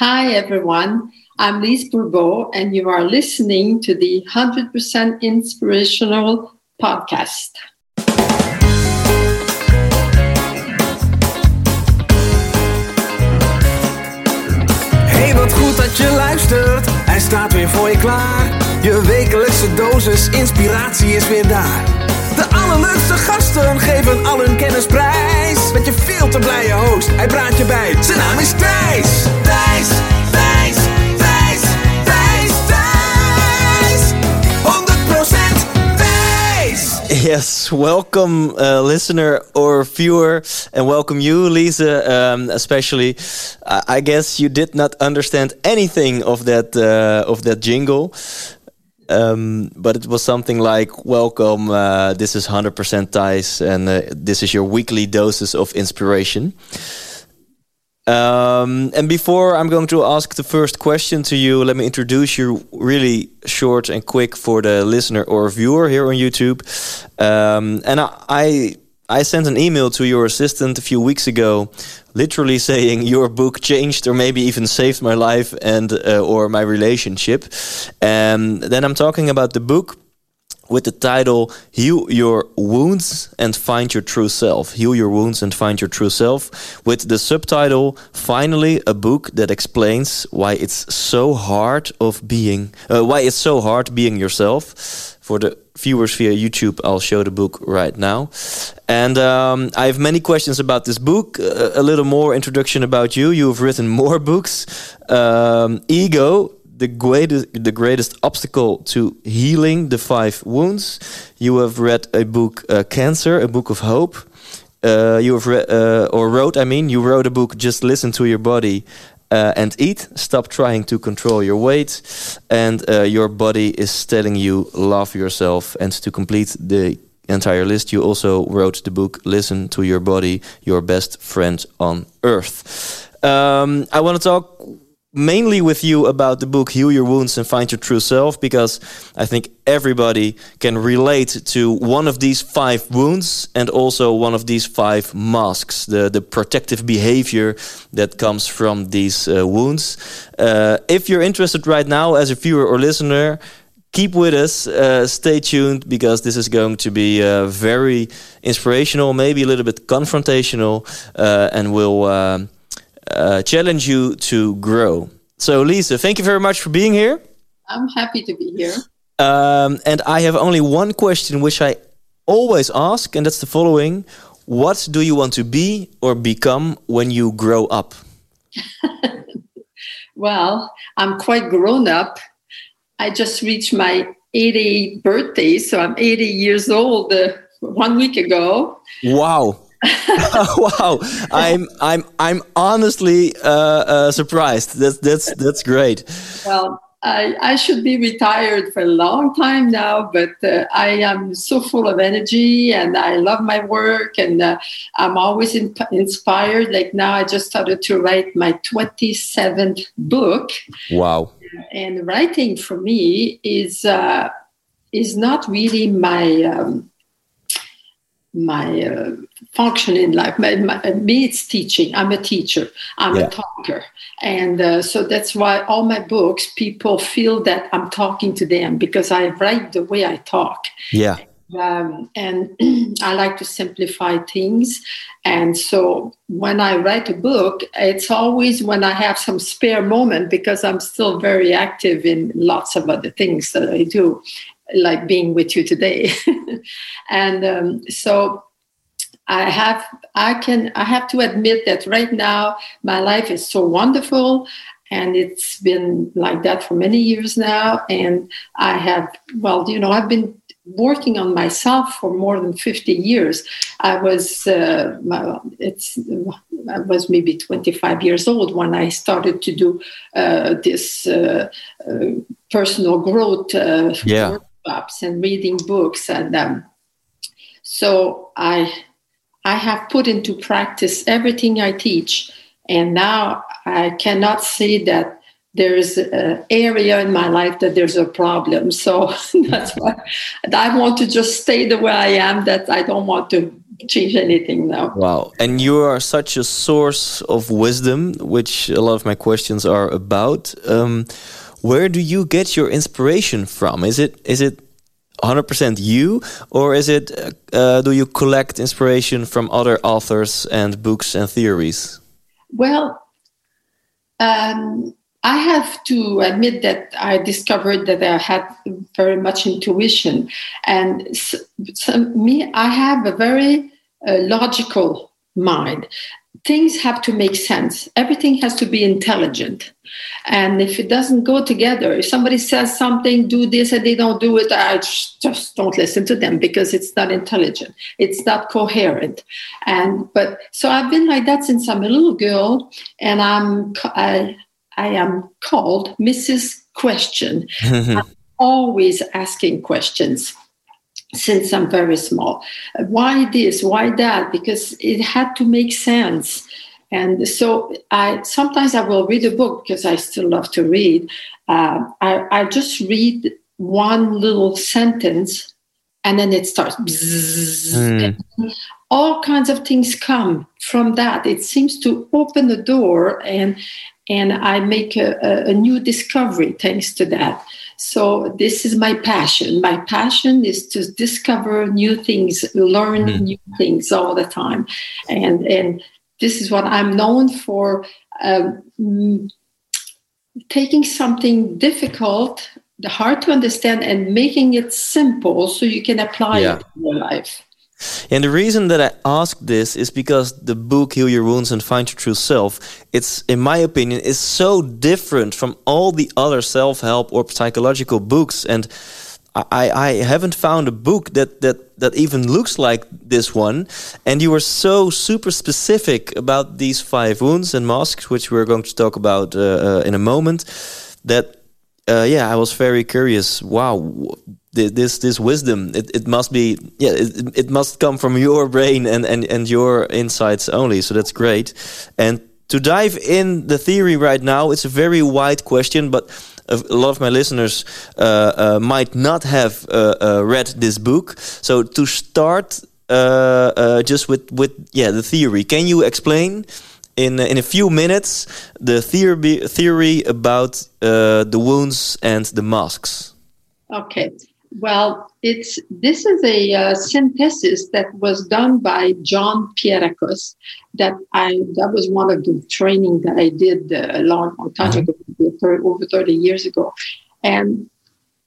Hi, everyone. I'm Lise Bourbeau, and you are listening to the 100% Inspirational Podcast. Hey, wat goed dat je luistert. Hij staat weer voor je klaar. Je wekelijkse dosis inspiratie is weer daar. De allerleukste gasten geven al hun kennis prijs. Met je veel te blije host, hij praat je bij. Zijn naam is Thijs. Thijs, Thijs, Thijs, Thijs, Thijs. 100% Thijs. Yes, welcome, uh, listener or viewer, and welcome you, Lisa. Um, especially, I, I guess you did not understand anything of that uh, of that jingle, um, but it was something like, "Welcome, uh, this is hundred percent Thijs, and uh, this is your weekly doses of inspiration." Um, and before I'm going to ask the first question to you, let me introduce you really short and quick for the listener or viewer here on YouTube. Um, and I, I I sent an email to your assistant a few weeks ago, literally saying your book changed or maybe even saved my life and uh, or my relationship. And then I'm talking about the book with the title Heal Your Wounds and Find Your True Self. Heal Your Wounds and Find Your True Self. With the subtitle Finally a book that explains why it's so hard of being uh, why it's so hard being yourself. For the viewers via YouTube, I'll show the book right now. And um, I have many questions about this book. Uh, a little more introduction about you. You've written more books. Um, Ego, the greatest the greatest obstacle to healing the five wounds. You have read a book, uh, Cancer, a book of hope. Uh, you have read uh, or wrote. I mean, you wrote a book. Just listen to your body. Uh, and eat. Stop trying to control your weight, and uh, your body is telling you love yourself. And to complete the entire list, you also wrote the book "Listen to Your Body, Your Best Friend on Earth." Um, I want to talk mainly with you about the book Heal Your Wounds and Find Your True Self because I think everybody can relate to one of these five wounds and also one of these five masks, the, the protective behavior that comes from these uh, wounds. Uh, if you're interested right now as a viewer or listener, keep with us, uh, stay tuned because this is going to be uh, very inspirational, maybe a little bit confrontational, uh, and will um, uh, challenge you to grow. So, Lisa, thank you very much for being here. I'm happy to be here. Um, and I have only one question, which I always ask, and that's the following What do you want to be or become when you grow up? Well, I'm quite grown up. I just reached my 80th birthday, so I'm 80 years old uh, one week ago. Wow. wow, I'm I'm I'm honestly uh, uh, surprised. That's that's that's great. Well, I, I should be retired for a long time now, but uh, I am so full of energy and I love my work and uh, I'm always in, inspired. Like now, I just started to write my 27th book. Wow. And writing for me is, uh, is not really my. Um, my uh, function in life. My, my, me, it's teaching. I'm a teacher. I'm Yeah. a talker, and uh, so that's why all my books, people feel that I'm talking to them because I write the way I talk. Yeah. Um, and I like to simplify things. And so when I write a book, it's always when I have some spare moment because I'm still very active in lots of other things that I do, like being with you today. and um, so I have, I can, I have to admit that right now my life is so wonderful. And it's been like that for many years now. And I have, well, you know, I've been working on myself for more than 50 years. I was, uh, it's, I was maybe 25 years old when I started to do uh, this uh, uh, personal growth uh, Yeah. And reading books. And um, so I, I have put into practice everything I teach. And now I cannot see that there's an area in my life that there's a problem. So that's why I want to just stay the way I am, that I don't want to change anything now. Wow. And you are such a source of wisdom, which a lot of my questions are about. Um, where do you get your inspiration from? Is it is it 100% you or is it uh, do you collect inspiration from other authors and books and theories? Well, um, I have to admit that I discovered that I had very much intuition, and so, so me, I have a very uh, logical mind. Things have to make sense. Everything has to be intelligent, and if it doesn't go together, if somebody says something, do this, and they don't do it, I just don't listen to them because it's not intelligent. It's not coherent, and but so I've been like that since I'm a little girl, and I'm I I am called Mrs. Question. I'm always asking questions since I'm very small. Why this? Why that? Because it had to make sense. And so I sometimes I will read a book because I still love to read. Uh, I, I just read one little sentence and then it starts. Mm. All kinds of things come from that. It seems to open the door and and I make a, a, new discovery thanks to that. So this is my passion. My passion is to discover new things, learn mm. new things all the time, and and this is what I'm known for. Um, taking something difficult, hard to understand, and making it simple so you can apply yeah. it in your life. And the reason that I ask this is because the book Heal Your Wounds and Find Your True Self, it's in my opinion is so different from all the other self-help or psychological books and I, I haven't found a book that, that that even looks like this one. And you were so super specific about these five wounds and masks, which we're going to talk about uh, uh, in a moment. That uh, yeah, I was very curious. Wow, this this wisdom it, it must be yeah it, it must come from your brain and, and and your insights only so that's great. And to dive in the theory right now it's a very wide question but a lot of my listeners uh, uh, might not have uh, uh read this book. So to start uh, uh, just with with yeah the theory can you explain in in a few minutes the theory theory about the wounds and the masks? Okay well, it's this is a uh, synthesis that was done by John Pierrakos. That I that was one of the training that I did uh, a long, long time mm-hmm. ago, over thirty years ago, and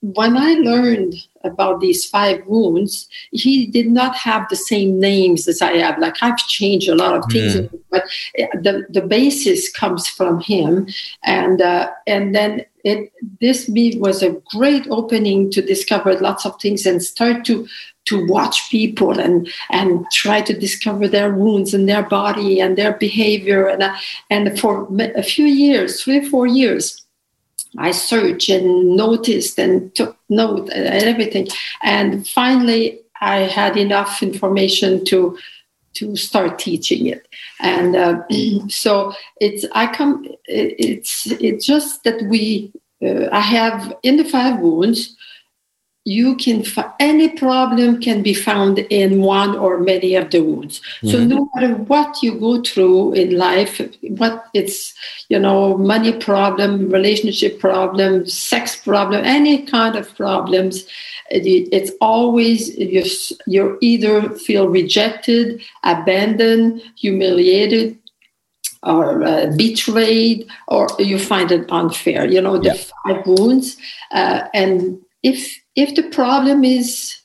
when I learned about these five wounds, he did not have the same names as I have. Like I've changed a lot of things, mm. but the the basis comes from him, and uh, and then it this was a great opening to discover lots of things and start to to watch people and and try to discover their wounds and their body and their behavior and uh, and for a few years, three four years I searched and noticed and took note and everything. And finally, I had enough information to to start teaching it. And uh, so it's I come. It's it's just that we. Uh, I have in the five wounds you can any problem can be found in one or many of the wounds mm-hmm. so no matter what you go through in life what it's you know money problem relationship problem sex problem any kind of problems it's always you you either feel rejected abandoned humiliated or uh, betrayed or you find it unfair you know the yeah. five wounds uh, and if if the problem is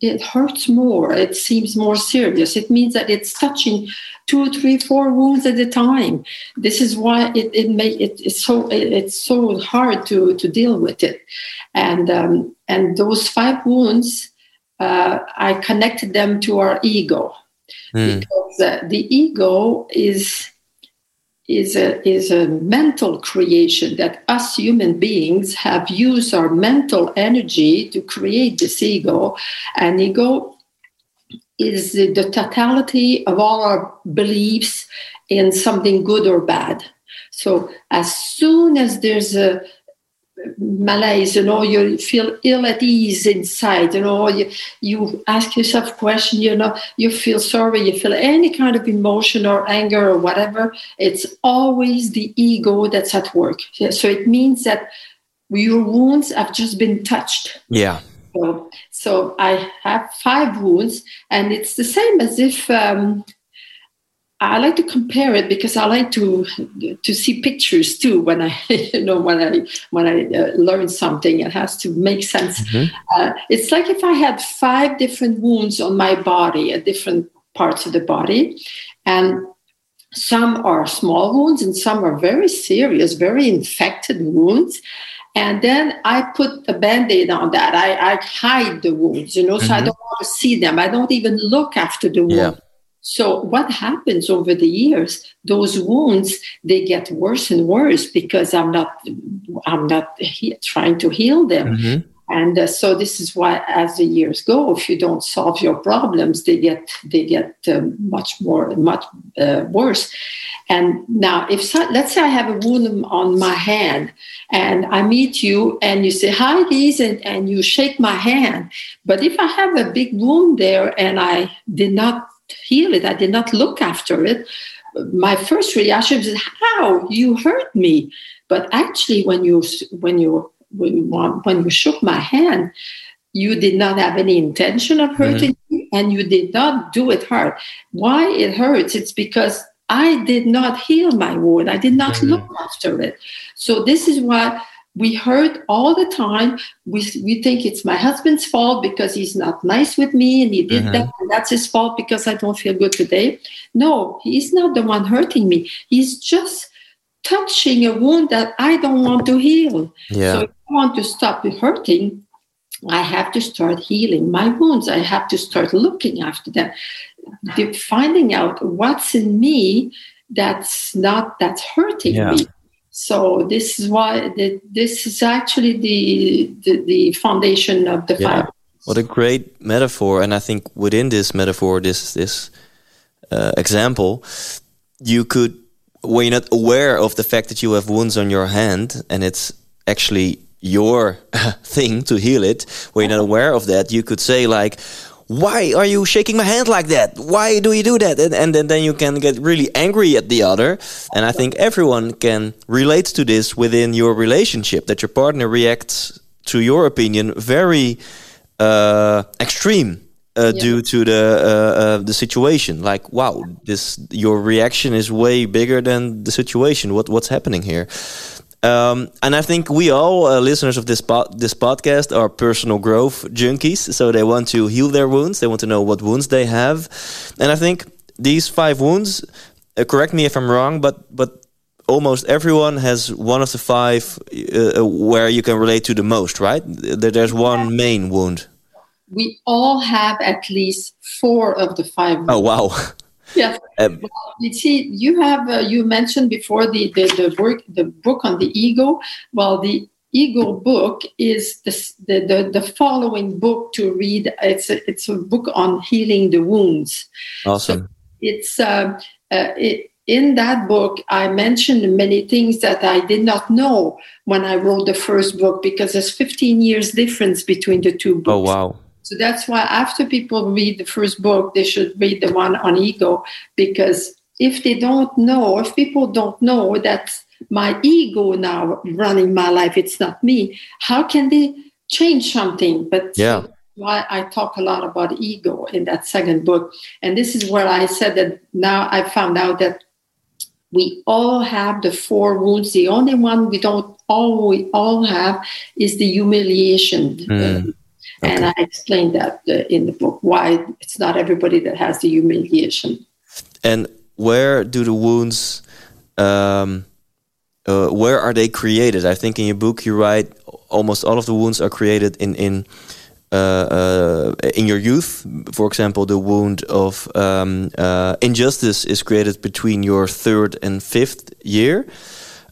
it hurts more it seems more serious it means that it's touching two three four wounds at a time. This is why it, it may it, it's so it, it's so hard to to deal with it. And um, and those five wounds uh, i connected them to our ego. Mm. because uh, the ego is is a, is a mental creation that us human beings have used our mental energy to create this ego. And ego is the totality of all our beliefs in something good or bad. So as soon as there's a malaise you know you feel ill at ease inside you know you, you ask yourself question you know you feel sorry you feel any kind of emotion or anger or whatever it's always the ego that's at work. So it means that your wounds have just been touched. Yeah. So, so I have five wounds, and it's the same as if um, I like to compare it because I like to to see pictures too when I you know when I when I uh, learn something it has to make sense. Mm-hmm. Uh, it's like if I had five different wounds on my body at different parts of the body, and some are small wounds and some are very serious, very infected wounds. And then I put a band aid on that. I, I hide the wounds, you know, mm-hmm. so I mm-hmm. don't want to see them. I don't even look after the wound. Yeah. So what happens over the years? Those wounds they get worse and worse because I'm not I'm not he- trying to heal them. Mm-hmm. And uh, so this is why, as the years go, if you don't solve your problems, they get they get um, much more much uh, worse. And now, if so, let's say I have a wound on my hand, and I meet you, and you say hi, Lise, and, and you shake my hand. But if I have a big wound there, and I did not heal it, I did not look after it. My first reaction is, "How you hurt me?" But actually, when you when you when you, when you shook my hand, you did not have any intention of hurting mm-hmm. me and you did not do it hard. Why it hurts? It's because I did not heal my wound. I did not mm-hmm. look after it. So this is why we hurt all the time. We, we think it's my husband's fault because he's not nice with me and he did mm-hmm. that. And that's his fault because I don't feel good today. No, he's not the one hurting me. He's just touching a wound that I don't want to heal. Yeah. So if I want to stop hurting, I have to start healing my wounds. I have to start looking after them, finding out what's in me that's not that's hurting yeah. me. So this is why the, this is actually the, the, the foundation of the yeah. five. What a great metaphor! And I think within this metaphor, this this uh, example, you could when you're not aware of the fact that you have wounds on your hand and it's actually your thing to heal it, when you're not aware of that, you could say like, why are you shaking my hand like that? Why do you do that? And, and then, then you can get really angry at the other. And I think everyone can relate to this within your relationship that your partner reacts to your opinion very uh, extreme uh, yeah. due to the uh, uh, the situation. Like, wow, this your reaction is way bigger than the situation. What what's happening here? Um, and I think we all uh, listeners of this po this podcast are personal growth junkies. So they want to heal their wounds. They want to know what wounds they have. And I think these five wounds. Uh, correct me if I'm wrong, but but almost everyone has one of the five uh, where you can relate to the most, right? There's one main wound we all have at least four of the five. Oh wow! Yes. Um, well, you see, you have uh, you mentioned before the, the the work the book on the ego. Well, the ego book is the, the, the, the, following book to read. It's a, it's a book on healing the wounds. Awesome. So it's uh, uh, it, in that book, I mentioned many things that I did not know when I wrote the first book because there's 15 years difference between the two books. Oh wow! So that's why after people read the first book, they should read the one on ego because if they don't know, if people don't know that my ego now running my life, it's not me, how can they change something? But yeah. why I talk a lot about ego in that second book. And this is where I said that now I found out that we all have the four wounds. The only one we don't all we all have is the humiliation. Mm. Okay. And I explained that uh, in the book why it's not everybody that has the humiliation. And where do the wounds, um, uh, where are they created? I think in your book you write almost all of the wounds are created in in uh, uh, in your youth. For example, the wound of um, uh, injustice is created between your third and fifth year.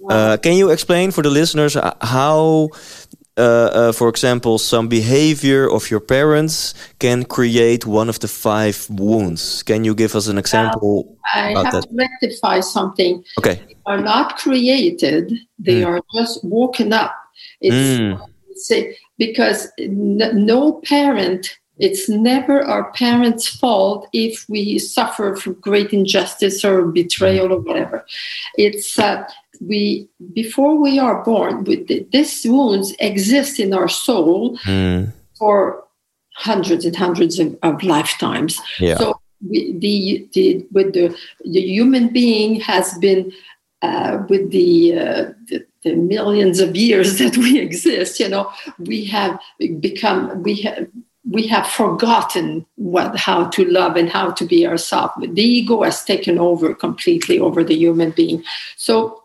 Wow. Uh, can you explain for the listeners how uh, uh, for example, some behavior of your parents can create one of the five wounds. Can you give us an example? I have that? to rectify something. Okay. They are not created, they mm. are just woken up. It's mm. because no parent it's never our parents' fault if we suffer from great injustice or betrayal or whatever. It's uh, we before we are born. These wounds exist in our soul mm. for hundreds and hundreds of, of lifetimes. Yeah. So we, the, the with the the human being has been uh, with the, uh, the, the millions of years that we exist. You know, we have become we have we have forgotten what how to love and how to be ourselves. The ego has taken over completely over the human being. So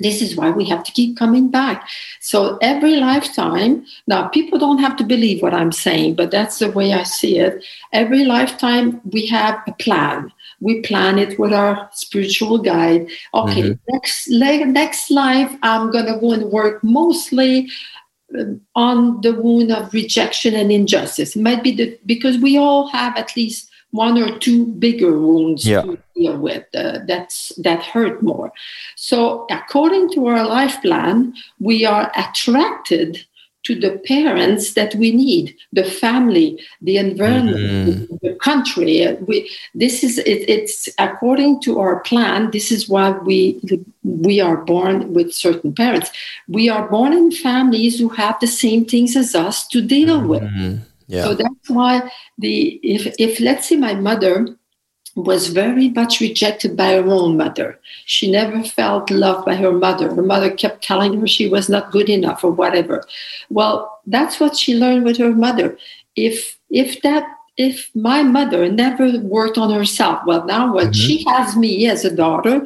this is why we have to keep coming back. So every lifetime, now people don't have to believe what I'm saying, but that's the way I see it. Every lifetime we have a plan. We plan it with our spiritual guide. Okay, mm-hmm. next next life I'm gonna go and work mostly on the wound of rejection and injustice. It might be the, because we all have at least one or two bigger wounds yeah. to deal with uh, that's that hurt more. So, according to our life plan, we are attracted to the parents that we need the family the environment mm-hmm. the, country we this is it, it's according to our plan this is why we we are born with certain parents we are born in families who have the same things as us to deal with mm-hmm. Yeah. so that's why the if if let's say my mother was very much rejected by her own mother. She never felt loved by her mother. Her mother kept telling her she was not good enough or whatever. Well, that's what she learned with her mother. If if that if my mother never worked on herself, well, now when mm-hmm. she has me as a daughter,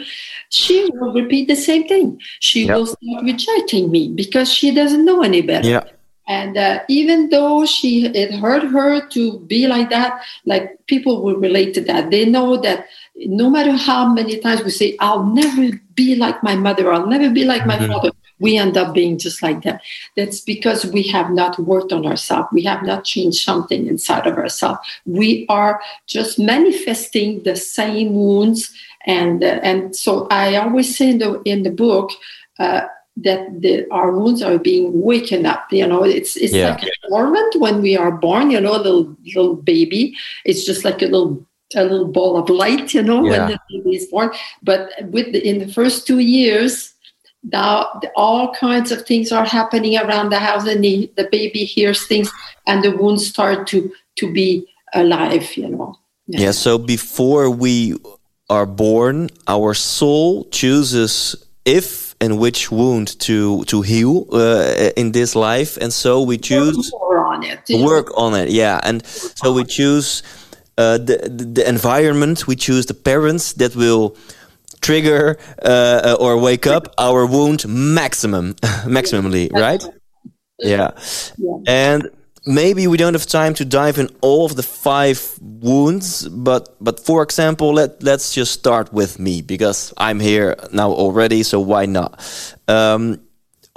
she will repeat the same thing. She yep. will start rejecting me because she doesn't know any better. Yeah. And uh, even though she it hurt her to be like that, like people will relate to that. They know that no matter how many times we say, "I'll never be like my mother," "I'll never be like my mm-hmm. father," we end up being just like that. That's because we have not worked on ourselves. We have not changed something inside of ourselves. We are just manifesting the same wounds, and uh, and so I always say in the in the book. Uh, that the, our wounds are being waken up. You know, it's it's yeah. like a dormant when we are born. You know, a little little baby. It's just like a little a little ball of light. You know, yeah. when the baby is born. But with the, in the first two years, now all kinds of things are happening around the house, and the, the baby hears things, and the wounds start to to be alive. You know. yeah, yeah so before we are born, our soul chooses if and which wound to to heal uh, in this life, and so we choose work on it. Work on it, yeah, and so we choose uh, the, the, the environment. We choose the parents that will trigger uh, or wake up our wound maximum, maximally, right? Yeah. yeah, and maybe we don't have time to dive in all of the five wounds but but for example let let's just start with me because i'm here now already so why not? Um,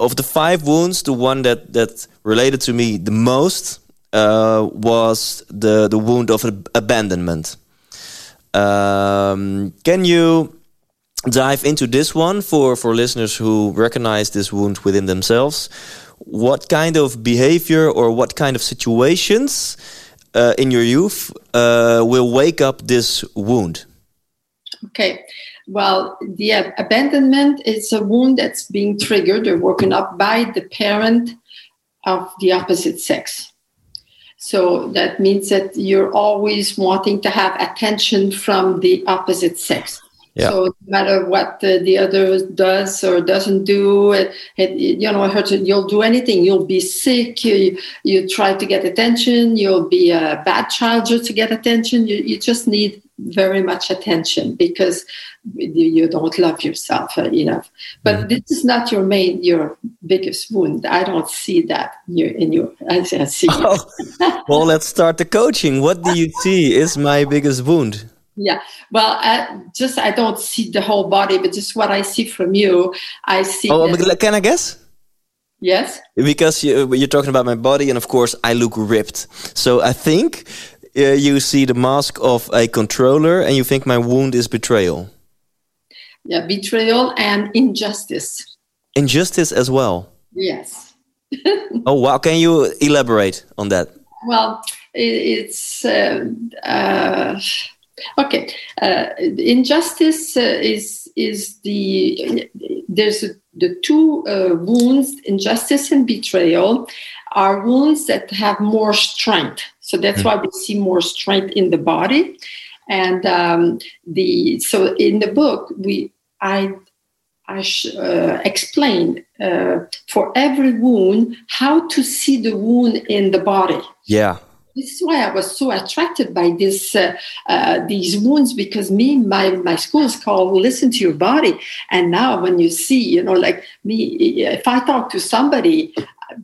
of the five wounds the one that that related to me the most uh, was the the wound of abandonment. Um, can you dive into this one for for listeners who recognize this wound within themselves what kind of behavior or what kind of situations uh, in your youth uh, will wake up this wound? Okay. Well, the abandonment is a wound that's being triggered or woken up by the parent of the opposite sex. So that means that you're always wanting to have attention from the opposite sex. Yeah. So no matter what the, the other does or doesn't do, it, it, you know, you'll do anything. You'll be sick. You, you try to get attention. You'll be a bad child just to get attention. You, you just need very much attention because you don't love yourself enough. But mm this is not your main, your biggest wound. I don't see that in your. In your I see. Oh. well, let's start the coaching. What do you see is my biggest wound? Yeah. Well, I just I don't see the whole body, but just what I see from you, I see. Oh, that, can I guess? Yes. Because you, you're talking about my body, and of course, I look ripped. So I think uh, you see the mask of a controller, and you think my wound is betrayal. Yeah, betrayal and injustice. Injustice as well. Yes. oh wow! Can you elaborate on that? Well, it's uh, uh, okay. Uh, injustice uh, is is the there's the two uh, wounds: injustice and betrayal are wounds that have more strength. So that's mm-hmm. why we see more strength in the body. And um, the so in the book we I I uh, explain uh, for every wound how to see the wound in the body. Yeah. This is why I was so attracted by this uh, uh these wounds because me my my school is called listen to your body. And now when you see you know like me if I talk to somebody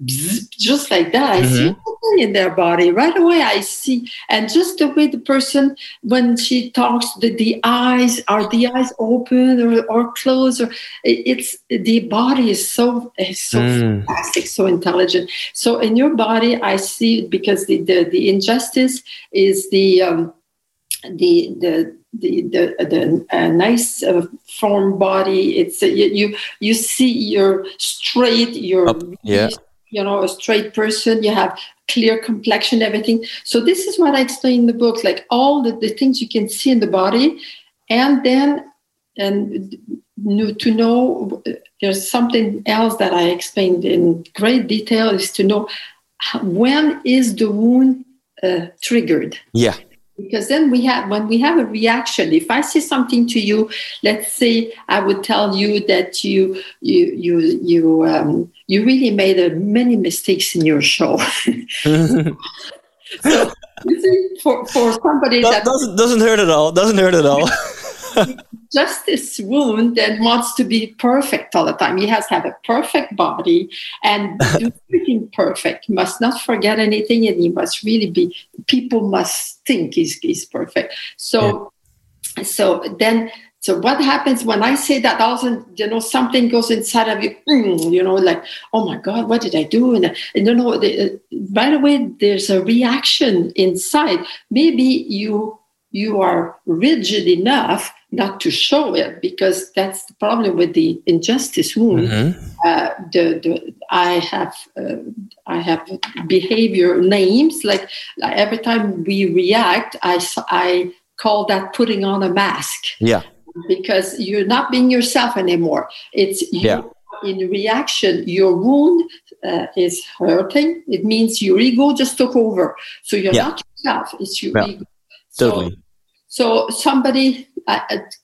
just like that. I mm-hmm. see something in their body right away. I see, and just the way the person when she talks, the, the eyes are the eyes open or, or closed, or it's the body is so is so mm. fantastic, so intelligent. So in your body, I see because the the, the injustice is the um, the the the the, the uh, nice uh, form body it's uh, you you see you're straight you're Up, yeah you know a straight person you have clear complexion everything. So this is what i explain in the book like all the, the things you can see in the body. And then and to know there's something else that i explained in great detail is to know when is the wound uh, triggered? Yeah because then we have when we have a reaction if i say something to you let's say i would tell you that you you you you um, you really made a, many mistakes in your show. So for for somebody that, that doesn't doesn't hurt at all doesn't hurt at all justice wound that wants to be perfect all the time. He has to have a perfect body and do everything perfect. He must not forget anything, and he must really be. People must think he's, he's perfect. So, yeah. so then. So what happens when I say that? Also, you know, something goes inside of you. Mm, you know, like, oh my God, what did I do? And, and you know, the, right away there's a reaction inside. Maybe you you are rigid enough not to show it because that's the problem with the injustice wound. Mm-hmm. Uh, the, the, I have uh, I have behavior names like, like, every time we react, I I call that putting on a mask. Yeah, because you're not being yourself anymore. It's you. Yeah. In reaction, your wound uh, is hurting. It means your ego just took over. So you're yeah. not yourself. It's your yeah. ego. Totally. So, so somebody uh,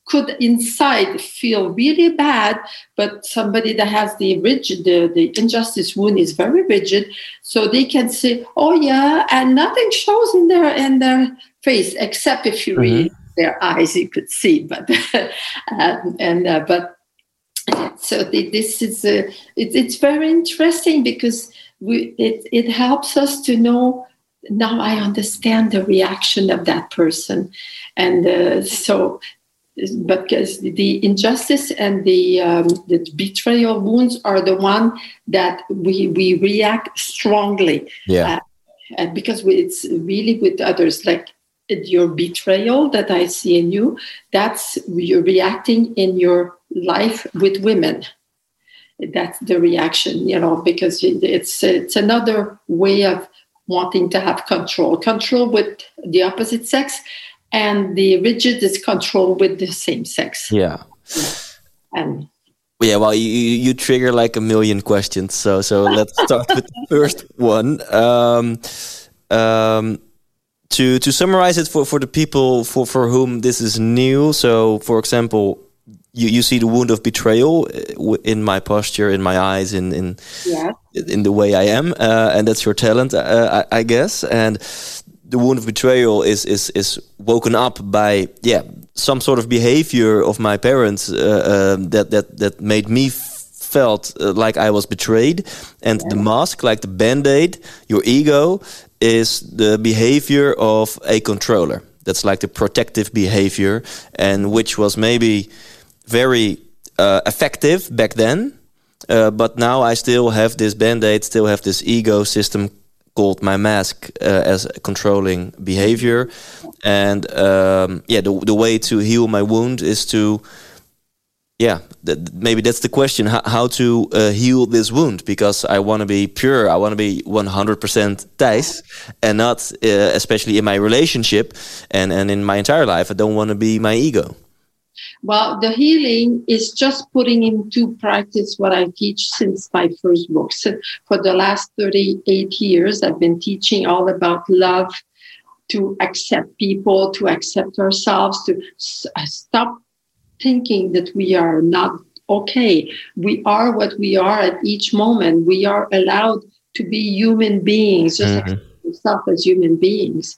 could inside feel really bad, but somebody that has the rigid, the, the injustice wound is very rigid, so they can say, "Oh yeah," and nothing shows in their in their face except if you mm-hmm. read their eyes, you could see. But and uh, but so the, this is uh, it, it's very interesting because we it it helps us to know now I understand the reaction of that person. And uh, so, because the injustice and the, um, the betrayal wounds are the one that we, we react strongly. Yeah. Uh, and because we, it's really with others, like your betrayal that I see in you, that's you're reacting in your life with women that's the reaction you know because it's it's another way of wanting to have control. Control with the opposite sex and the rigid is control with the same sex. Yeah. And yeah well you, you trigger like a million questions so so let's start with the first one. Um, um, to to summarize it for for the people for for whom this is new so for example you, you see the wound of betrayal uh, in my posture, in my eyes, in in yeah. in the way I am, uh, and that's your talent, uh, I, I, guess. And the wound of betrayal is is is woken up by yeah some sort of behavior of my parents uh, um, that that that made me felt uh, like I was betrayed, and yeah. the mask, like the band aid, your ego, is the behavior of a controller. That's like the protective behavior, and which was maybe very uh, effective back then. Uh, but now I still have this band-aid, still have this ego system called my mask uh, as controlling behavior. And um, yeah, the, the way to heal my wound is to yeah, maybe that's the question: how, how to uh, heal this wound? Because I want to be pure, I want to be one hundred percent Thijs, and not, uh, especially in my relationship and and in my entire life, I don't want to be my ego. Well, the healing is just putting into practice what I teach since my first book. So for the last 38 years, I've been teaching all about love, to accept people, to accept ourselves, to stop thinking that we are not okay. We are what we are at each moment. We are allowed to be human beings, just mm-hmm. yourself as human beings.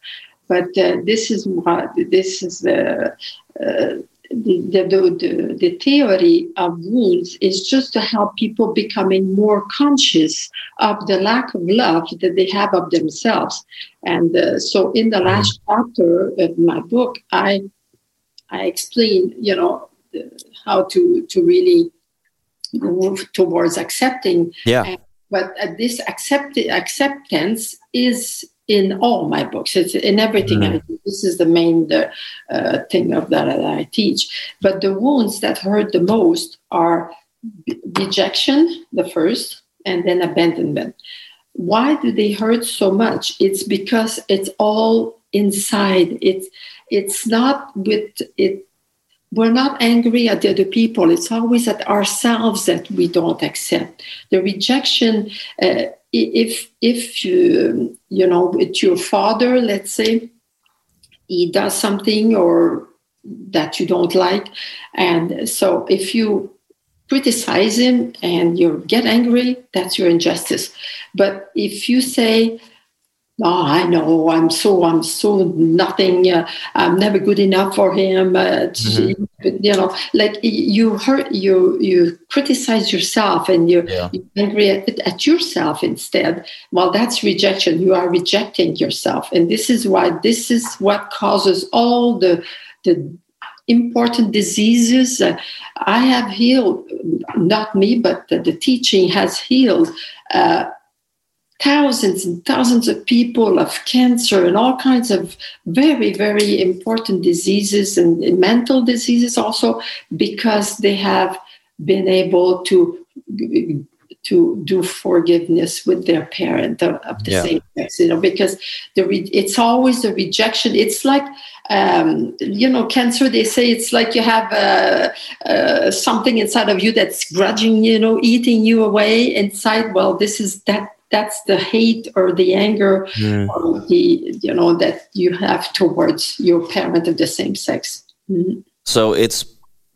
But uh, this is what this is the. Uh, the, the, the, the, theory of wounds is just to help people becoming more conscious of the lack of love that they have of themselves. And uh, so in the last mm-hmm. chapter of my book, I I explain, you know, how to to really move towards accepting. Yeah. And, but uh, this accept- acceptance is in all my books. It's in everything mm. I do. This is the main the, uh, thing of that, that I teach. But the wounds that hurt the most are rejection, the first, and then abandonment. Why do they hurt so much? It's because it's all inside. It's it's not with it we're not angry at the other people. It's always at ourselves that we don't accept. The rejection, uh, if if you um, you know with your father, let's say, he does something or that you don't like, and so if you criticize him and you get angry, that's your injustice. But if you say, oh, I know I'm so I'm so nothing. Uh, I'm never good enough for him. Uh, mm-hmm. You know, like you hurt you you criticize yourself and you yeah. you angry at, at, yourself instead. Well, that's rejection. You are rejecting yourself, and this is why this is what causes all the the important diseases. Uh, I have healed, not me, but the, the teaching has healed. Thousands and thousands of people of cancer and all kinds of very, very important diseases and, mental diseases also because they have been able to to do forgiveness with their parent of, of the yeah. same sex, you know, because the re- it's always a rejection. It's like, um, you know, cancer. They say it's like you have uh, uh, something inside of you that's grudging, you know, eating you away inside. Well, this is that that's the hate or the anger mm. or the you know that you have towards your parent of the same sex mm. so it's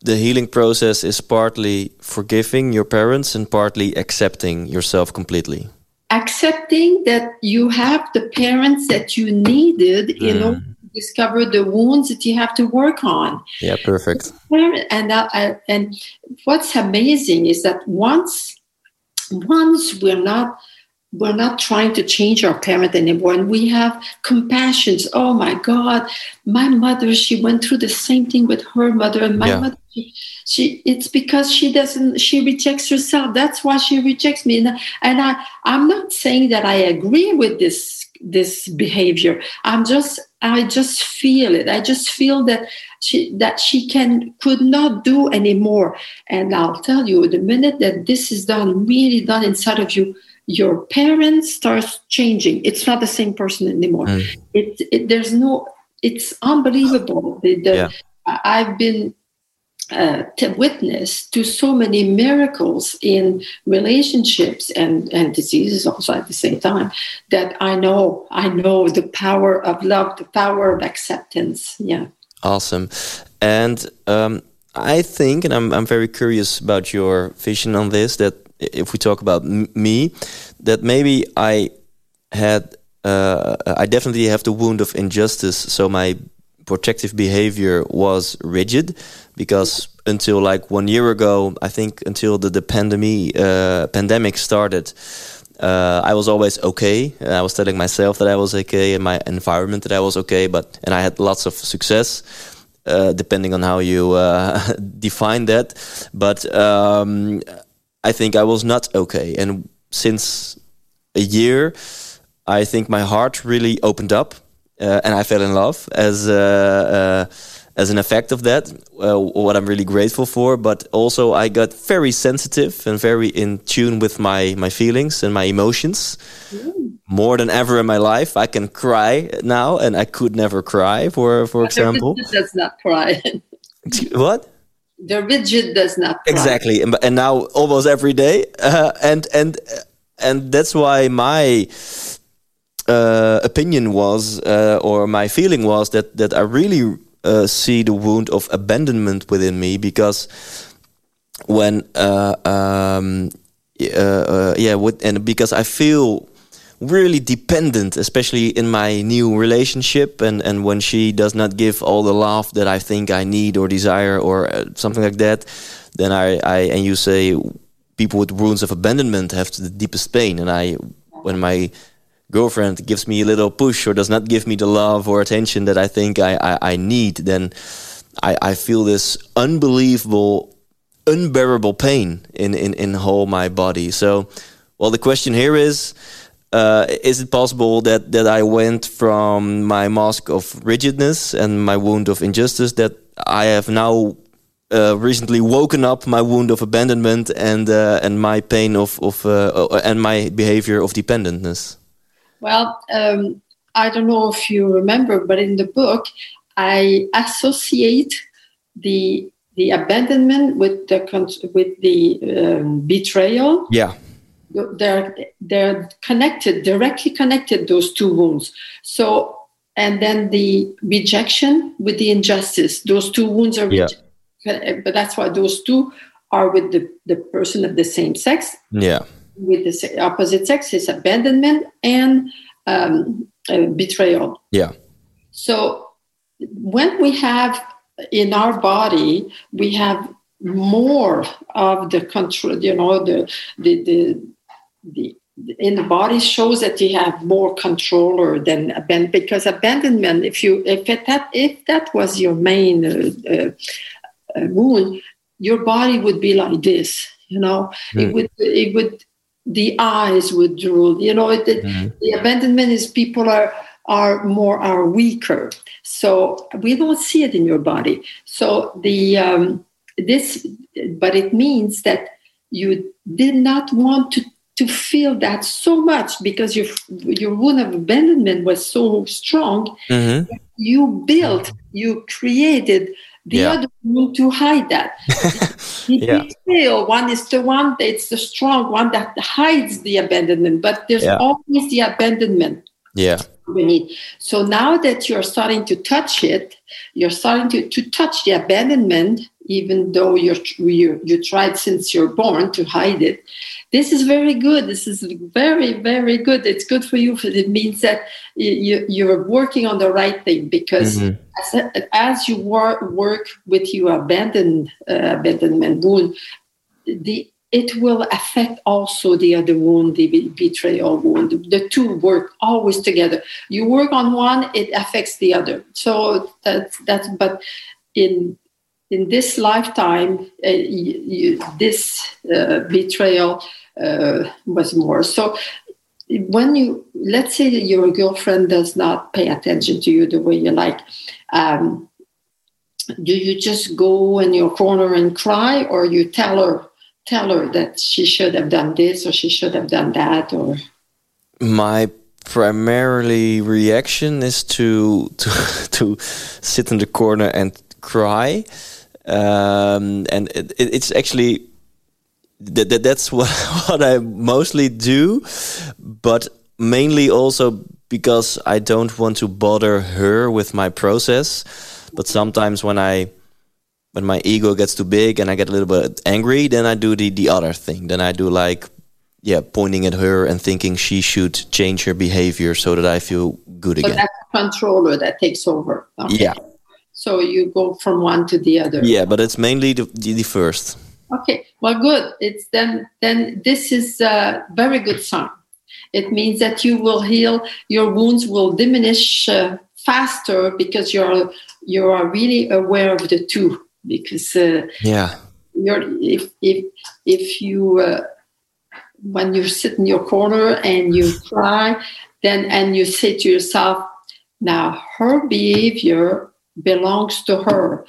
the healing process is partly forgiving your parents and partly accepting yourself completely accepting that you have the parents that you needed mm. in order to discover the wounds that you have to work on yeah perfect and uh, and what's amazing is that once once we're not we're not trying to change our parent anymore and we have compassion oh my god. My mother she went through the same thing with her mother and my yeah. mother she, she, it's because she doesn't she rejects herself. That's why she rejects me. And, and i i'm not saying that i agree with this this behavior. I'm just i just feel it. I just feel that she that she can could not do anymore. And i'll tell you the minute that this is done really done inside of you your parents starts changing. It's not the same person anymore. Mm. It, it, there's no. It's unbelievable. The, the, yeah. I've been uh, to witness to so many miracles in relationships and, and diseases also at the same time that I know I know the power of love, the power of acceptance. Yeah. Awesome. And um, I think, and I'm, I'm very curious about your vision on this, that if we talk about me, that maybe I had, uh, I definitely have the wound of injustice. So my protective behavior was rigid because until like one year ago, I think until the, the pandemic, uh, pandemic started, uh, I was always okay. I was telling myself that I was okay in my environment that I was okay, but and I had lots of success. Uh, depending on how you uh, define that, but um, I think I was not okay. And since a year, I think my heart really opened up uh, and I fell in love as uh, uh, as an effect of that, uh, what I'm really grateful for. But also, I got very sensitive and very in tune with my my feelings and my emotions. Mm. More than ever in my life, I can cry now, and I could never cry. For for example, does not cry. what? The rigid does not exactly, and, now almost every day, uh, and and and that's why my uh, opinion was, uh, or my feeling was that that I really uh, see the wound of abandonment within me because when uh, um, uh, uh, yeah, with, and because I feel really dependent, especially in my new relationship, and and when she does not give all the love that I think I need or desire or uh, something like that, then I, I and you say people with wounds of abandonment have the deepest pain, and I when my girlfriend gives me a little push or does not give me the love or attention that I think I, I, I need, then I, I feel this unbelievable, unbearable pain in, in, in whole my body. So, well, the question here is, uh, is it possible that, that I went from my mask of rigidness and my wound of injustice that I have now uh, recently woken up my wound of abandonment and uh, and my pain of of uh, and my behavior of dependentness? Well, um, I don't know if you remember, but in the book, I associate the the abandonment with the with the um, betrayal. Yeah, they're they're connected, directly connected. Those two wounds. So, and then the rejection with the injustice. Those two wounds are. Yeah. But that's why those two are with the, the person of the same sex. Yeah with the opposite sex is abandonment and um, uh, betrayal. Yeah. So when we have in our body, we have more of the control. You know, the the the, the in the body shows that you have more controller than abandonment because abandonment if you if it, that if that was your main uh, uh, uh wound your body would be like this you know mm. it hmm. would it would the eyes would drool. You know, the, mm-hmm. the abandonment is people are are more are weaker, so we don't see it in your body. So the um, this, but it means that you did not want to to feel that so much because your your wound of abandonment was so strong. Mm-hmm. You built, you created the yeah. other wound to hide that. yeah. One is the one it's the strong one that hides the abandonment, but there's yeah. always the abandonment. Yeah. We. So now that you're starting to touch it, you're starting to, to touch the abandonment, even though you're, you you tried since you're born to hide it this is very good this is very very good it's good for you it means that you, you're working on the right thing because mm-hmm. as, as you work, work with your abandoned uh, abandonment wound the it will affect also the other wound, the betrayal wound. The two work always together. You work on one, it affects the other. So that's that's. But in in this lifetime, uh, you, you, this uh, betrayal uh, was more. So when you, let's say that your girlfriend does not pay attention to you the way you like, um, do you just go in your corner and cry, or you tell her tell her that she should have done this or she should have done that, or? My primarily reaction is to to to sit in the corner and cry um, and it, it's actually that, that that's what what I mostly do, but mainly also because I don't want to bother her with my process. But sometimes when I when my ego gets too big and I get a little bit angry, then I do the the other thing. Then I do like yeah, pointing at her and thinking she should change her behavior so that I feel good so again. That's controller that takes over. Okay. Yeah, so you go from one to the other. Yeah, but it's mainly the, the, the first. Okay, well, good. It's then then this is a very good sign. It means that you will heal. Your wounds will diminish uh, faster because you're you are really aware of the two. Because uh, yeah, you're if if if you uh, when you sit in your corner and you cry, then and you say to yourself, now her behavior belongs to her.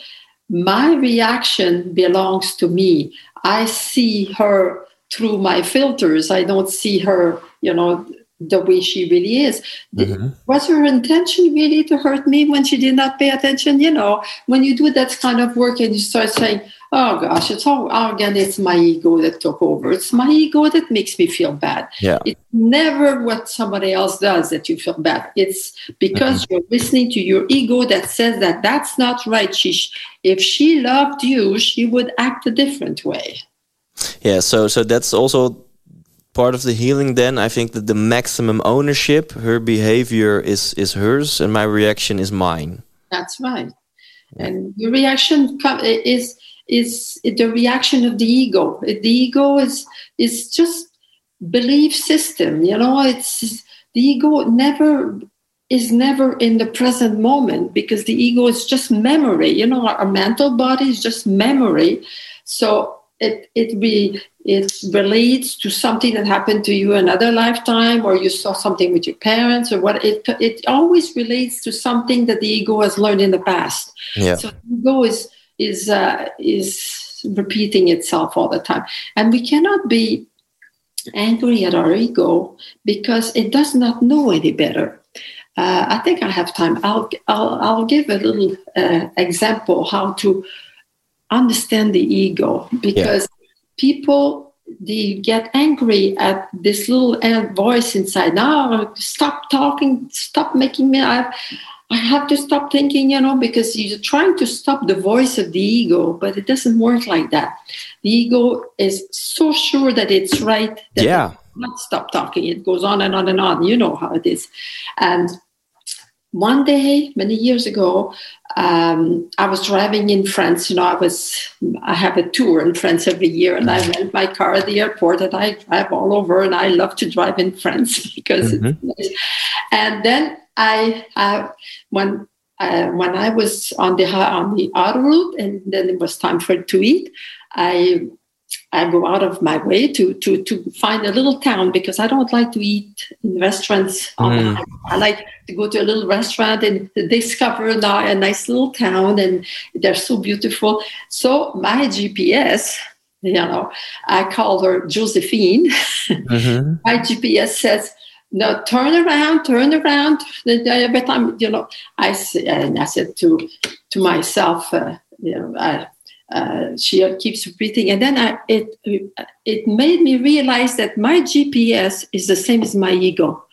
My reaction belongs to me. I see her through my filters. I don't see her, you know, the way she really is. Mm-hmm. Was her intention really to hurt me when she did not pay attention? You know, when you do that kind of work and you start saying, oh gosh, it's all again, it's my ego that took over. It's my ego that makes me feel bad. Yeah. It's never what somebody else does that you feel bad. It's because mm-hmm. you're listening to your ego that says that that's not right. She, if she loved you, she would act a different way. Yeah. So, so that's also part of the healing then i think that the maximum ownership her behavior is is hers and my reaction is mine that's right and your reaction is is the reaction of the ego. The ego is is just belief system you know? It's the ego never is never in the present moment because the ego is just memory you know? Our mental body is just memory. So it it be it relates to something that happened to you another lifetime or you saw something with your parents or what it it always relates to something that the ego has learned in the past. Yeah. so the ego is is uh, is repeating itself all the time and we cannot be angry at our ego because it does not know any better uh, I think I have time. I'll I'll, I'll give a little uh, example how to understand the ego because yeah. people they get angry at this little voice inside now stop talking stop making me I, I have to stop thinking you know because you're trying to stop the voice of the ego but it doesn't work like that. The ego is so sure that it's right that yeah. not stop talking. It goes on and on and on. You know how it is. And one day many years ago um, i was driving in france you know i was i have a tour in france every year and i rent my car at the airport and i drive all over and i love to drive in france because mm-hmm. it's nice. And then i have when uh, when i was on the on the route and then it was time for to eat i I go out of my way to to to find a little town because I don't like to eat in restaurants. Mm. I like to go to a little restaurant and discover a nice little town, and they're so beautiful. So my GPS, you know, I call her Josephine. Mm-hmm. my GPS says, "No, turn around, turn around." Every time, you know, I and I said to to myself, uh, you know, I uh, she keeps repeating, and then I, it it made me realize that my GPS is the same as my ego,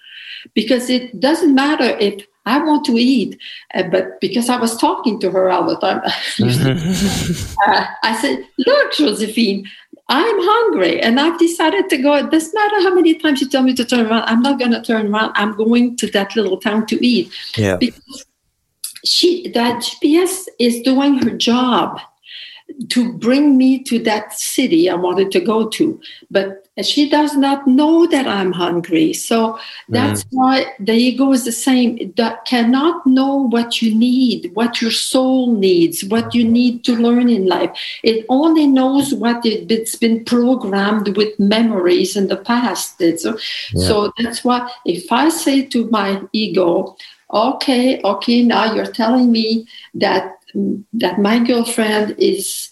because it doesn't matter if I want to eat, uh, but because I was talking to her all the time, uh, I said, "Look, Josephine, I'm hungry, and I've decided to go. It doesn't matter how many times you tell me to turn around. I'm not going to turn around. I'm going to that little town to eat. Yeah. Because she that GPS is doing her job to bring me to that city I wanted to go to. But she does not know that I'm hungry. So that's mm. why the ego is the same. That cannot know what you need, what your soul needs, what you need to learn in life. It only knows what it, has been programmed with memories in the past. So, yeah. so that's why if I say to my ego, okay, okay, now you're telling me that that my girlfriend is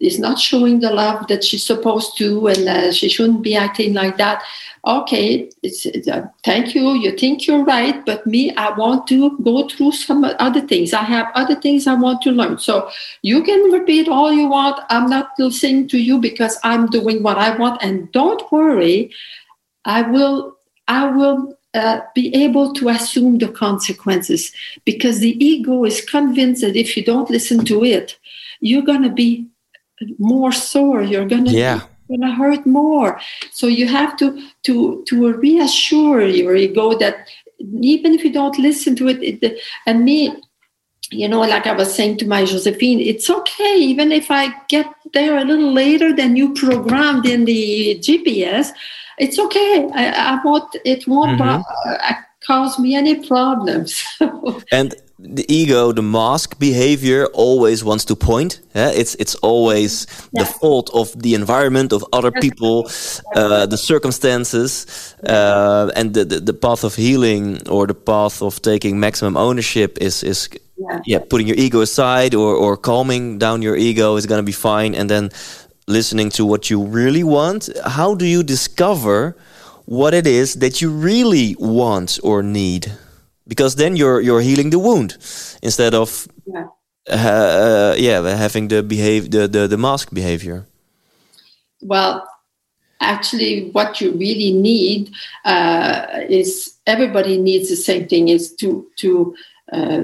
is not showing the love that she's supposed to and uh, she shouldn't be acting like that. Okay uh, thank you you think you're right but me i want to go through some other things. I have other things i want to learn. So you can repeat all you want. I'm not listening to you because i'm doing what i want. And don't worry i will i will uh, be able to assume the consequences because the ego is convinced that if you don't listen to it, you're going to be more sore. You're going to yeah. going to hurt more. So you have to to to reassure your ego that even if you don't listen to it, it and me, you know, like I was saying to my Josephine, it's okay even if I get there a little later than you programmed in the GPS it's okay. I, I won't. It won't mm-hmm. uh, cause me any problems. and the ego, the mask behavior, always wants to point. Yeah? It's it's always the fault of the environment, of other people, uh, the circumstances, uh, and the, the, the path of healing or the path of taking maximum ownership is is yeah. yeah. putting your ego aside or or calming down your ego is going to be fine, and then listening to what you really want. How do you discover what it is that you really want or need? Because then you're you're healing the wound instead of yeah, uh, yeah having the behave the, the the mask behavior. Well, actually what you really need uh, is everybody needs the same thing is to to uh,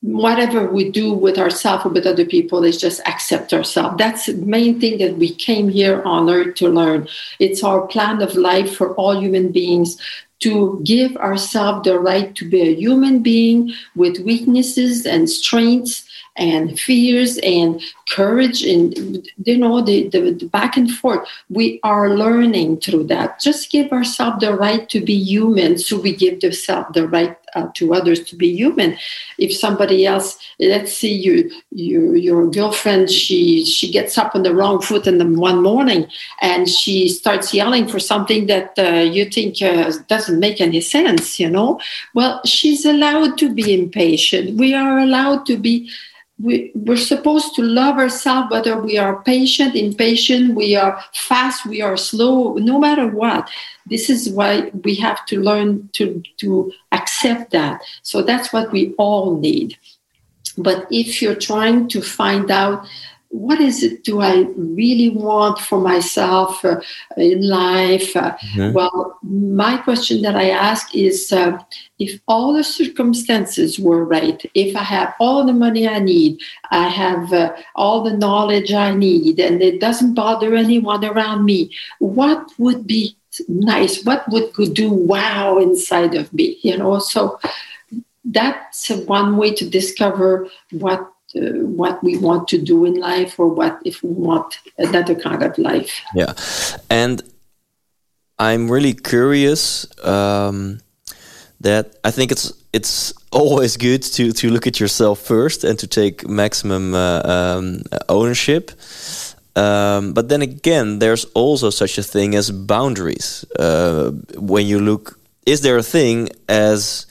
whatever we do with ourselves or with other people is just accept ourselves. That's the main thing that we came here on earth to learn. It's our plan of life for all human beings to give ourselves the right to be a human being with weaknesses and strengths and fears and courage and you know the, the, the, back and forth. We are learning through that. Just give ourselves the right to be human so we give ourselves the right uh, to others to be human. If somebody else let's see you, you your girlfriend she she gets up on the wrong foot in the one morning and she starts yelling for something that uh, you think uh, doesn't make any sense you know? Well she's allowed to be impatient. We are allowed to be we, we're supposed to love ourselves whether we are patient impatient we are fast we are slow no matter what. This is why we have to learn to, to accept that. So that's what we all need. But if you're trying to find out what is it do I really want for myself uh, in life? Uh, mm-hmm. Well, my question that I ask is uh, if all the circumstances were right, if I have all the money I need, I have uh, all the knowledge I need, and it doesn't bother anyone around me, what would be nice? What would do wow inside of me? You know, so that's one way to discover what uh, what we want to do in life or what if we want another kind of life. Yeah. And i'm really curious um, that i think it's it's always good to to look at yourself first and to take maximum uh, um, ownership. Um, but then again there's also such a thing as boundaries. Uh, when you look is there a thing as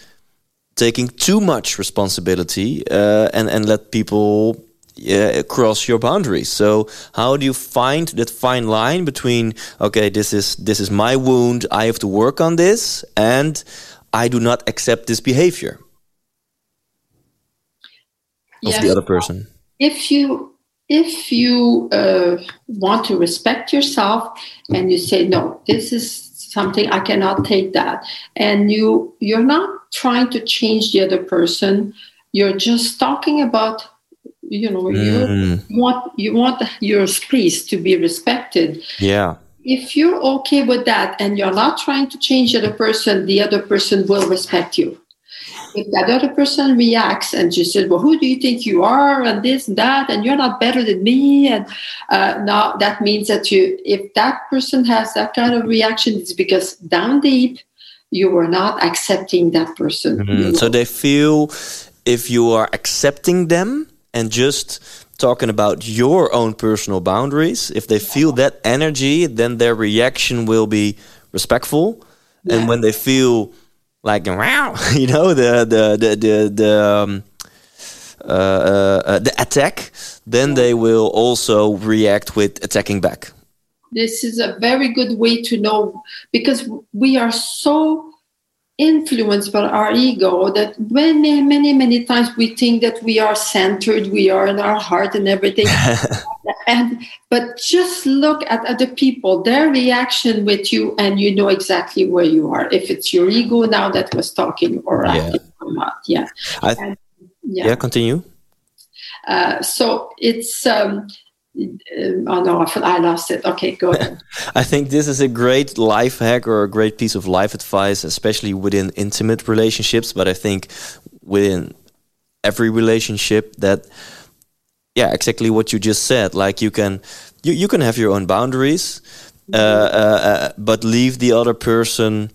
taking too much responsibility uh, and and let people cross your boundaries. So how do you find that fine line between okay, this is this is my wound, I have to work on this, and I do not accept this behavior of the other person. If you if you uh, want to respect yourself and you say no, this is something i cannot take that. And you you're not trying to change the other person. You're just talking about you know mm. you want you want your space to be respected. Yeah. If you're okay with that and you're not trying to change the other person the other person will respect you if that other person reacts and she says, "Well, who do you think you are?" and this and that, and you're not better than me, and uh, now that means that you, if that person has that kind of reaction, it's because down deep you were not accepting that person. Mm-hmm. So they feel if you are accepting them and just talking about your own personal boundaries, if they feel that energy, then their reaction will be respectful. Yeah. And when they feel like wow, you know the the the the, the um, uh, uh, uh, the attack, then they will also react with attacking back. This is a very good way to know because we are so influenced by our ego that many many many times we think that we are centered we are in our heart and everything and but just look at other people their reaction with you and you know exactly where you are if it's your ego now that was talking or yeah. or not yeah and, yeah. yeah continue uh, so it's um, uh, oh no, I lost it. Okay, go ahead. I think this is a great life hack or a great piece of life advice, especially within intimate relationships. But I think within every relationship, that yeah, exactly what you just said. Like you can you you can have your own boundaries, uh, uh, uh, but leave the other person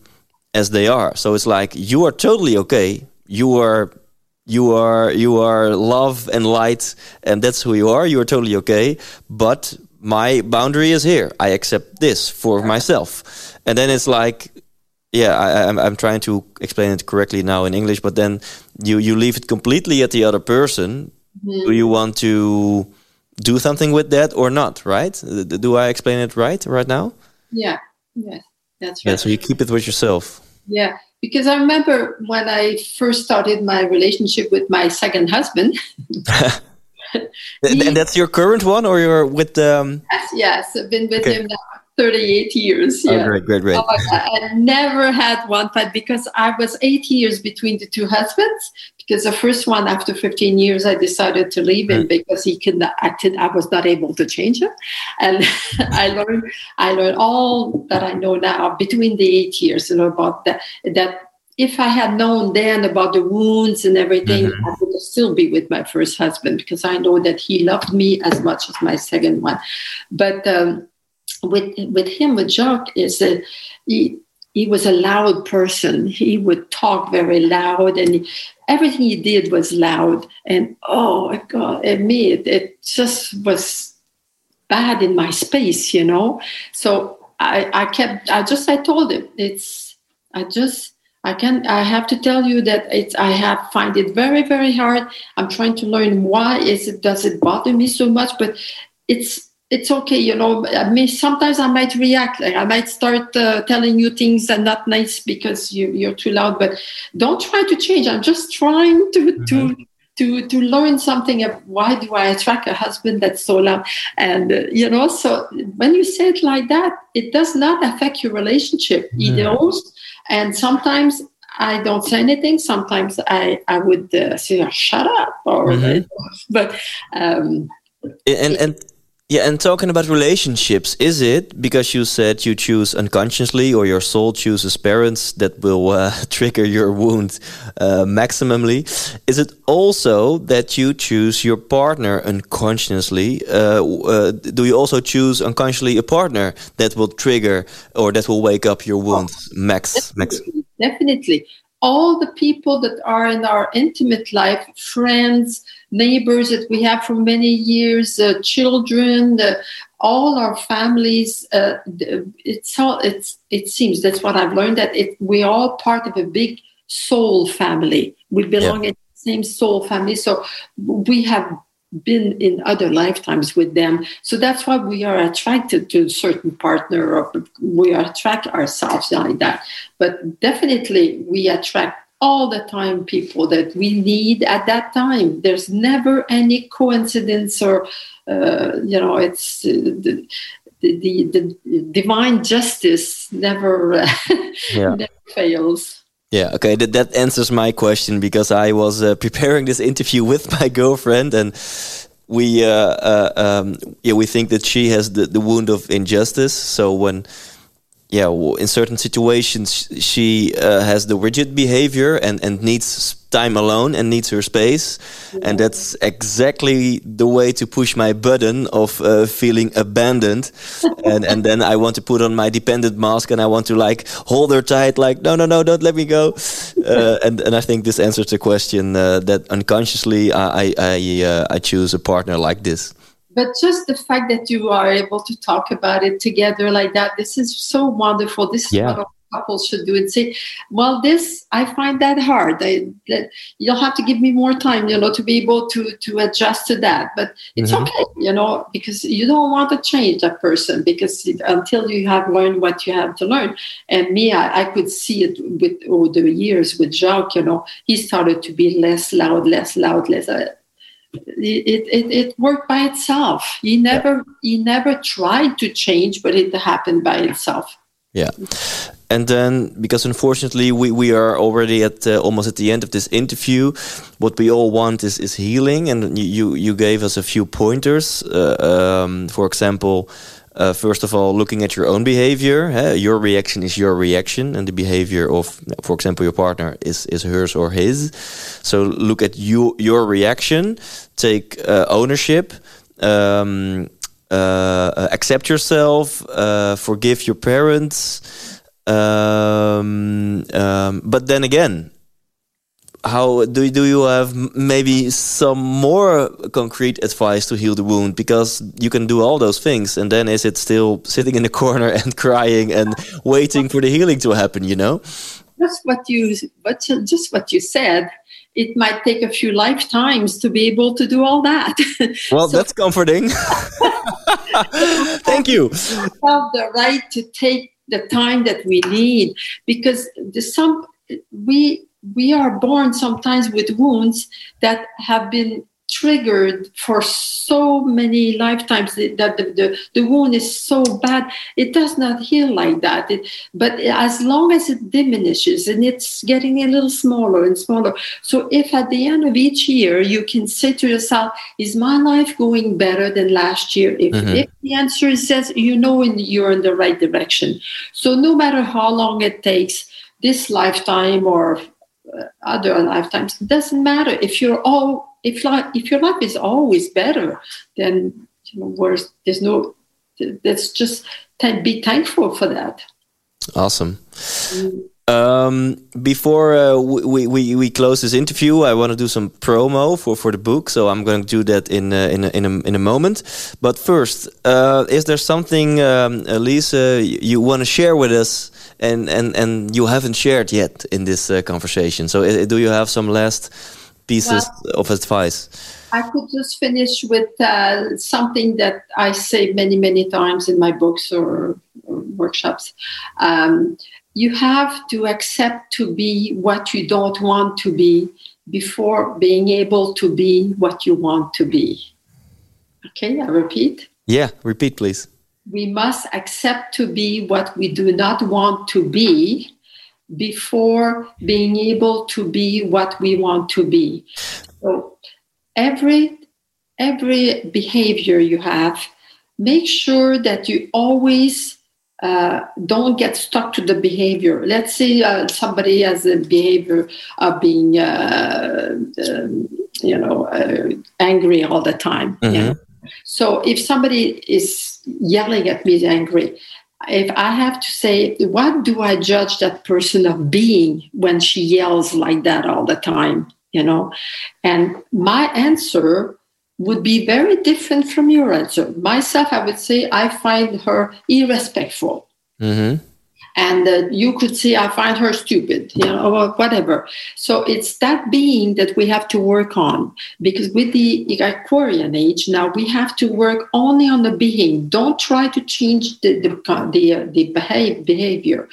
as they are. So it's like you are totally okay. You are you are you are love and light and that's who you are you are totally okay but my boundary is here i accept this for myself and then it's like yeah, I, I'm I'm trying to explain it correctly now in English, but then you you leave it completely at the other person. Mm-hmm. Do you want to do something with that or not? Right? Do I explain it right right now? Yeah. Yes. That's right. Yeah. So you keep it with yourself. Yeah, because I remember when I first started my relationship with my second husband. and that's your current one, or you're with? Um... Yes, yes, I've been with Okay. him now 38 years. Oh, Yeah. great, great, great. Oh my God, I never had one fight because I was eight years between the two husbands. Because the first one, after 15 years, I decided to leave him because he could not act. I was not able to change him, and I learned I learned all that I know now between the eight years. You know about that that if I had known then about the wounds and everything, Mhm. I would still be with my first husband because I know that he loved me as much as my second one. But um, with with him, with Jacques, is that he he was a loud person. He would talk very loud, and he, everything he did was loud. And oh my God, and me, it, it just was bad in my space, you know. So I, I kept, I just, I told him, it's, I just, I can, I have to tell you that it's, I have find it very, very hard. I'm trying to learn why is it, does it bother me so much? But it's, it's okay, you know. I mean, sometimes I might react. Like I might start uh, telling you things that not nice because you, you're too loud. But don't try to change. I'm just trying to to to to learn something of why do I attract a husband that's so loud? And uh, you know, so when you say it like that, it does not affect your relationship. He Mhm. knows, and sometimes. I don't say anything. Sometimes I, I would uh, say, "Shut up," or Mhm. but um, and and yeah and talking about relationships is it because you said you choose unconsciously or your soul chooses parents that will uh, trigger your wound uh, maximally? Is it also that you choose your partner unconsciously uh, uh, do you also choose unconsciously a partner that will trigger or that will wake up your wounds max max? Definitely, definitely. All the people that are in our intimate life, friends, neighbors that we have for many years, uh, children, uh, all our families. Uh, it's all. It's. It seems that's what I've learned that it. We're all part of a big soul family. We belong in the same soul family. So we have been in other lifetimes with them. So that's why we are attracted to a certain partner or we attract ourselves like that. But definitely we attract all the time people that we need at that time. There's never any coincidence or, uh, you know, it's uh, the, the, the, the divine justice never, uh, Yeah. never fails. Yeah, okay, that, that answers my question because I was uh, preparing this interview with my girlfriend and we uh, uh, um, yeah we think that she has the, the wound of injustice. So when yeah in certain situations she uh, has the rigid behavior and and needs time alone and needs her space, and that's exactly the way to push my button of uh, feeling abandoned, and and then I want to put on my dependent mask and I want to like hold her tight, like no no no don't let me go, uh, and and I think this answers the question uh, that unconsciously I I I, uh, I choose a partner like this. But just the fact that you are able to talk about it together like that this is so wonderful. This is what couples should do and say well this i find that hard. I, that you'll have to give me more time you know to be able to to adjust to that. But it's Mhm. okay you know because you don't want to change that person because it- until you have learned what you have to learn. And me i, I could see it with over the years with jacques you know he started to be less loud less loud less uh, it, it, it worked by itself. He never he never tried to change, but it happened by itself. Yeah. And then, because unfortunately we, we are already at uh, almost at the end of this interview, what we all want is, is healing. And you, you, you gave us a few pointers. Uh, um, for example, uh, first of all, looking at your own behavior, eh, your reaction is your reaction, and the behavior of, for example, your partner is, is hers or his. So look at you, your reaction, take uh, ownership. Um, uh, accept yourself, uh, forgive your parents. Um, um, but then again, how do do you have maybe some more concrete advice to heal the wound? Because you can do all those things, and then is it still sitting in the corner and crying and waiting for the healing to happen? You know, just what you what just what you said. It might take a few lifetimes to be able to do all that. Well, so, that's comforting. Thank you. Have the right to take the time that we need because the some we we are born sometimes with wounds that have been triggered for so many lifetimes. That the, the, the, wound is so bad it does not heal like that. It, but as long as it diminishes and it's getting a little smaller and smaller. So if at the end of each year you can say to yourself is my life going better than last year? If, mm-hmm. if the answer is yes you know you're in the right direction. So no matter how long it takes this lifetime or other lifetimes it doesn't matter if you're all if life if your life is always better then you know where's there's no let's just be thankful for that awesome mm. um, before uh, we, we we close this interview, I want to do some promo for, for the book, so I'm going to do that in uh, in a, in a, in a moment. But first, uh, is there something, um, Lise, you want to share with us and and and you haven't shared yet in this uh, conversation. So, uh, do you have some last pieces well, of advice? I could just finish with uh, something that I say many many times in my books or, or workshops. Um, you have to accept to be what you don't want to be before being able to be what you want to be. Okay, I repeat. Yeah, repeat, please we must accept to be what we do not want to be before being able to be what we want to be. So every every behavior you have, make sure that you always uh, don't get stuck to the behavior. Let's say uh, somebody has a behavior of being, uh, um, you know, uh, angry all the time. Mm-hmm. Know? So if somebody is yelling at me angry, if I have to say, what do I judge that person of being when she yells like that all the time? You know, and my answer would be very different from your answer. Myself, I would say I find her irrespectful. Mm-hmm and uh, you could say i find her stupid you know or whatever. So it's that being that we have to work on. Because with the aquarian age now we have to work only on the being. Don't try to change the the the, the behave, behavior.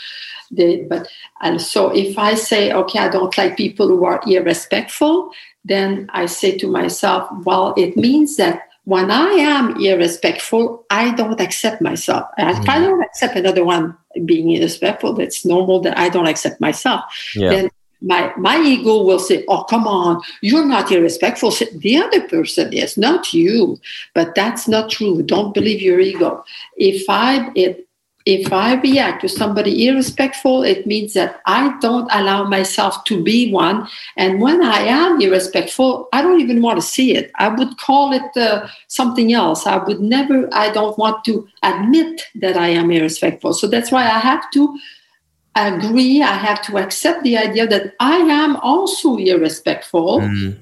The, but and so if i say okay i don't like people who are irrespectful then i say to myself well it means that when I am irrespectful, I don't accept myself. And mm. If I don't accept another one being irrespectful, it's normal that I don't accept myself. Yeah. Then my my ego will say, "Oh, come on, you're not irrespectful." The other person is, not you. But that's not true. Don't believe your ego. If I it, if I react to somebody irrespectful, it means that I don't allow myself to be one. And when I am irrespectful, I don't even want to see it. I would call it uh, something else. I would never, I don't want to admit that I am irrespectful. So that's why I have to agree, I have to accept the idea that I am also irrespectful. Mm.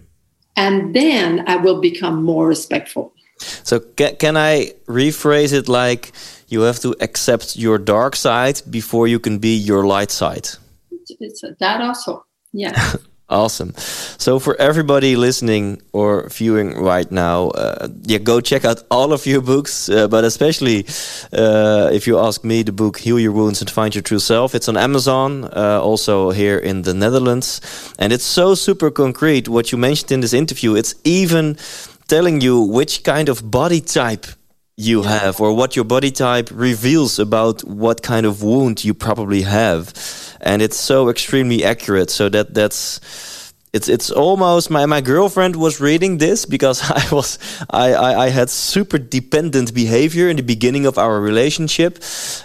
And then I will become more respectful. So, can I rephrase it like, you have to accept your dark side before you can be your light side. It's that also. Yeah. awesome. So for everybody listening or viewing right now, uh, yeah, go check out all of your books, uh, but especially uh, if you ask me, the book "Heal Your Wounds and Find Your True Self." It's on Amazon, uh, also here in the Netherlands, and it's so super concrete. What you mentioned in this interview, it's even telling you which kind of body type you have or what your body type reveals about what kind of wound you probably have and it's so extremely accurate so that that's it's it's almost my my girlfriend was reading this because I was I, I, I had super dependent behavior in the beginning of our relationship,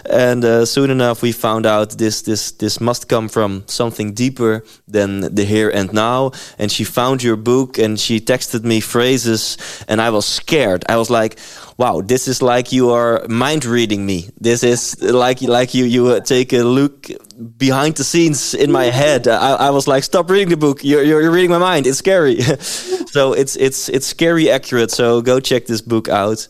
and uh, soon enough we found out this this this must come from something deeper than the here and now. And she found your book and she texted me phrases, and I was scared. I was like, wow, this is like you are mind reading me. This is like like you you uh, take a look behind the scenes in my head. I, I was like, stop reading the book. You're, you're reading my mind. It's scary. so it's it's it's scary accurate. So go check this book out.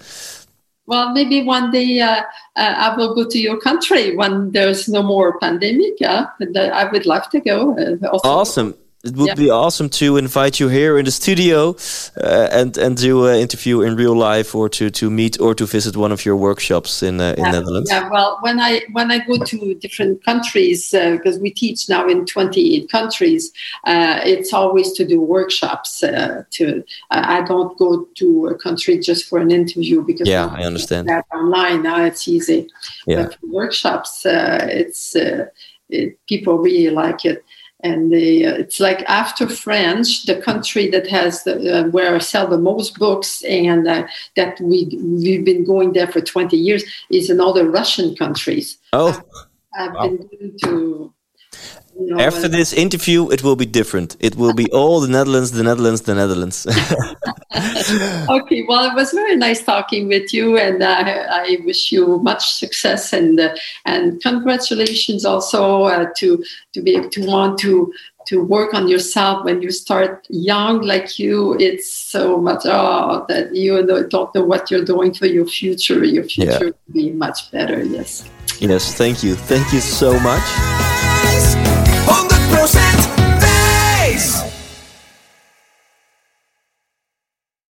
Well, maybe one day uh, uh, I will go to your country when there's no more pandemic. Yeah, I would love to go. Uh, awesome it would yeah. be awesome to invite you here in the studio uh, and and do an interview in real life or to to meet or to visit one of your workshops in uh, in yeah. Netherlands. Yeah, well, when I when I go to different countries because uh, we teach now in 28 countries, uh, it's always to do workshops. Uh, to I don't go to a country just for an interview because yeah, I understand that online now it's easy. Yeah. But workshops, uh, it's it, people really like it and they, uh, it's like after French, the country that has the, uh, where I sell the most books, and uh, that we we've been going there for twenty years is in all the Russian countries. Oh, I've wow. been to you know, After this interview, it will be different. It will be all the Netherlands, the Netherlands, the Netherlands. okay, well, it was very nice talking with you, and uh, I wish you much success and uh, and congratulations also uh, to to be able to want to to work on yourself when you start young like you it's so much oh that you don't know what you're doing for your future your future yeah. will be much better yes yes thank you thank you so much